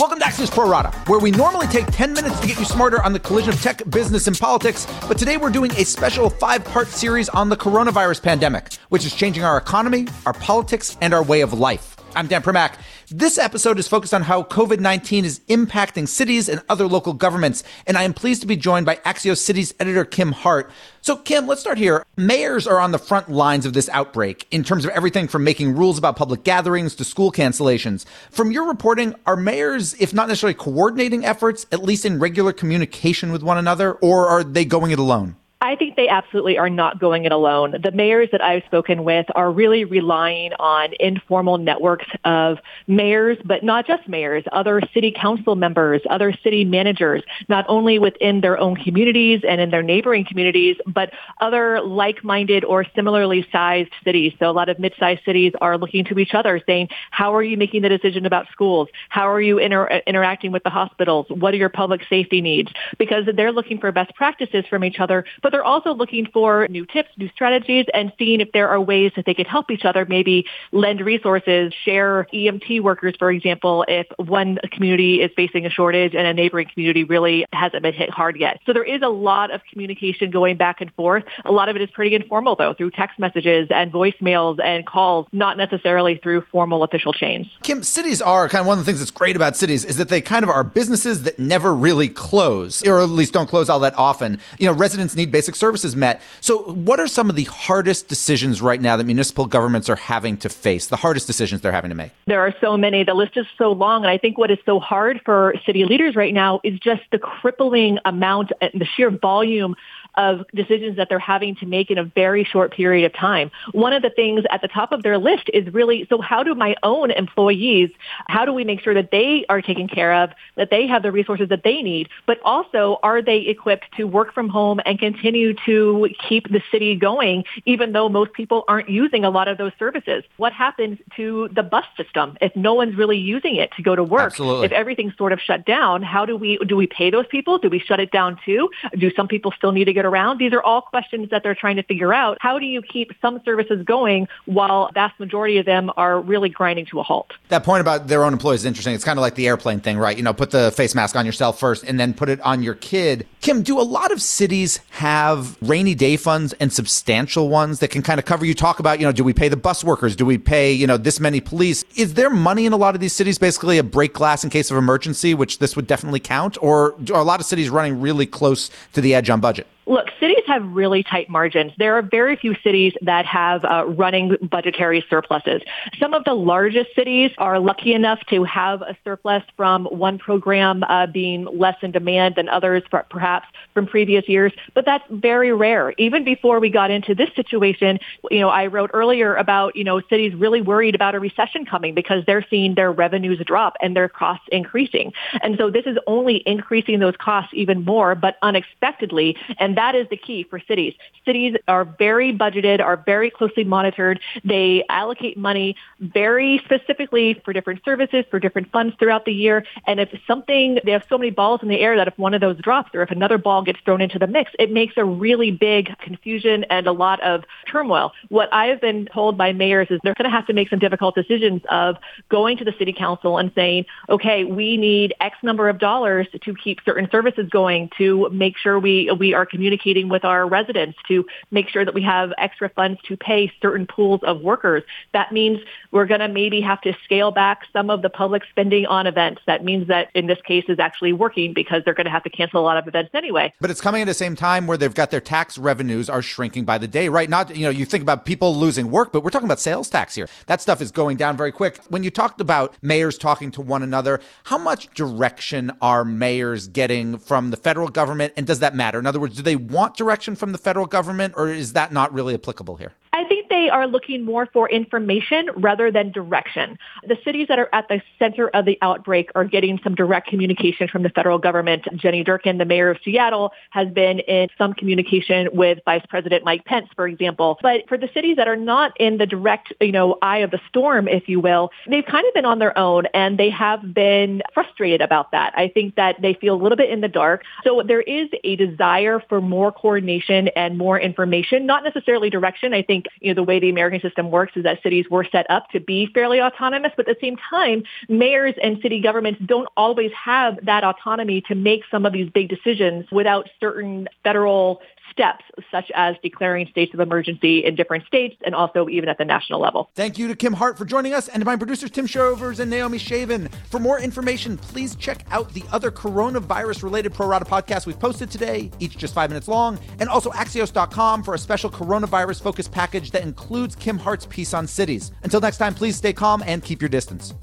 Welcome to Axios Pro Rata, where we normally take 10 minutes to get you smarter on the collision of tech, business, and politics. But today we're doing a special five part series on the coronavirus pandemic, which is changing our economy, our politics, and our way of life. I'm Dan Primack. This episode is focused on how COVID 19 is impacting cities and other local governments, and I am pleased to be joined by Axios Cities editor Kim Hart. So, Kim, let's start here. Mayors are on the front lines of this outbreak in terms of everything from making rules about public gatherings to school cancellations. From your reporting, are mayors, if not necessarily coordinating efforts, at least in regular communication with one another, or are they going it alone? I think they absolutely are not going it alone. The mayors that I've spoken with are really relying on informal networks of mayors, but not just mayors, other city council members, other city managers, not only within their own communities and in their neighboring communities, but other like-minded or similarly sized cities. So a lot of mid-sized cities are looking to each other saying, how are you making the decision about schools? How are you inter- interacting with the hospitals? What are your public safety needs? Because they're looking for best practices from each other, but but they're also looking for new tips, new strategies, and seeing if there are ways that they could help each other, maybe lend resources, share EMT workers, for example, if one community is facing a shortage and a neighboring community really hasn't been hit hard yet. So there is a lot of communication going back and forth. A lot of it is pretty informal, though, through text messages and voicemails and calls, not necessarily through formal official chains. Kim, cities are kind of one of the things that's great about cities is that they kind of are businesses that never really close, or at least don't close all that often. You know, residents need basic services met. So, what are some of the hardest decisions right now that municipal governments are having to face? The hardest decisions they're having to make? There are so many. The list is so long. And I think what is so hard for city leaders right now is just the crippling amount and the sheer volume of decisions that they're having to make in a very short period of time. One of the things at the top of their list is really, so how do my own employees, how do we make sure that they are taken care of, that they have the resources that they need, but also are they equipped to work from home and continue to keep the city going, even though most people aren't using a lot of those services? What happens to the bus system if no one's really using it to go to work? Absolutely. If everything's sort of shut down, how do we, do we pay those people? Do we shut it down too? Do some people still need to get get around? These are all questions that they're trying to figure out. How do you keep some services going while vast majority of them are really grinding to a halt? That point about their own employees is interesting. It's kind of like the airplane thing, right? You know, put the face mask on yourself first and then put it on your kid. Kim, do a lot of cities have rainy day funds and substantial ones that can kind of cover? You talk about, you know, do we pay the bus workers? Do we pay, you know, this many police? Is there money in a lot of these cities, basically a break glass in case of emergency, which this would definitely count? Or are a lot of cities running really close to the edge on budget? Look, cities have really tight margins. There are very few cities that have uh, running budgetary surpluses. Some of the largest cities are lucky enough to have a surplus from one program uh, being less in demand than others, perhaps from previous years, but that's very rare. Even before we got into this situation, you know, I wrote earlier about, you know, cities really worried about a recession coming because they're seeing their revenues drop and their costs increasing. And so this is only increasing those costs even more, but unexpectedly. And that is the key for cities. Cities are very budgeted, are very closely monitored. They allocate money very specifically for different services, for different funds throughout the year. And if something, they have so many balls in the air that if one of those drops or if another ball gets thrown into the mix, it makes a really big confusion and a lot of turmoil. What I've been told by mayors is they're going to have to make some difficult decisions of going to the city council and saying, okay, we need X number of dollars to keep certain services going, to make sure we, we are communicating with our residents to make sure that we have extra funds to pay certain pools of workers. That means we're going to maybe have to scale back some of the public spending on events. That means that in this case is actually working because they're going to have to cancel a lot of events anyway. But it's coming at the same time where they've got their tax revenues are shrinking by the day, right? Not, you know, you think about people losing work, but we're talking about sales tax here. That stuff is going down very quick. When you talked about mayors talking to one another, how much direction are mayors getting from the federal government? And does that matter? In other words, do they want direction from the federal government, or is that not really applicable here? I think they are looking more for information rather than direction. The cities that are at the center of the outbreak are getting some direct communication from the federal government. Jenny Durkan, the mayor of Seattle, has been in some communication with Vice President Mike Pence, for example. But for the cities that are not in the direct, you know, eye of the storm, if you will, they've kind of been on their own and they have been frustrated about that. I think that they feel a little bit in the dark. So there is a desire for more coordination and more information, not necessarily direction. I think you know the way the American system works is that cities were set up to be fairly autonomous, but at the same time, mayors and city governments don't always have that autonomy to make some of these big decisions without certain federal steps, such as declaring states of emergency in different states and also even at the national level. Thank you to Kim Hart for joining us and to my producers, Tim Shovers and Naomi Shavin. For more information, please check out the other coronavirus related Pro Rata podcasts we've posted today, each just five minutes long, and also Axios.com for a special coronavirus focused package that includes Kim Hart's piece on cities. Until next time, please stay calm and keep your distance.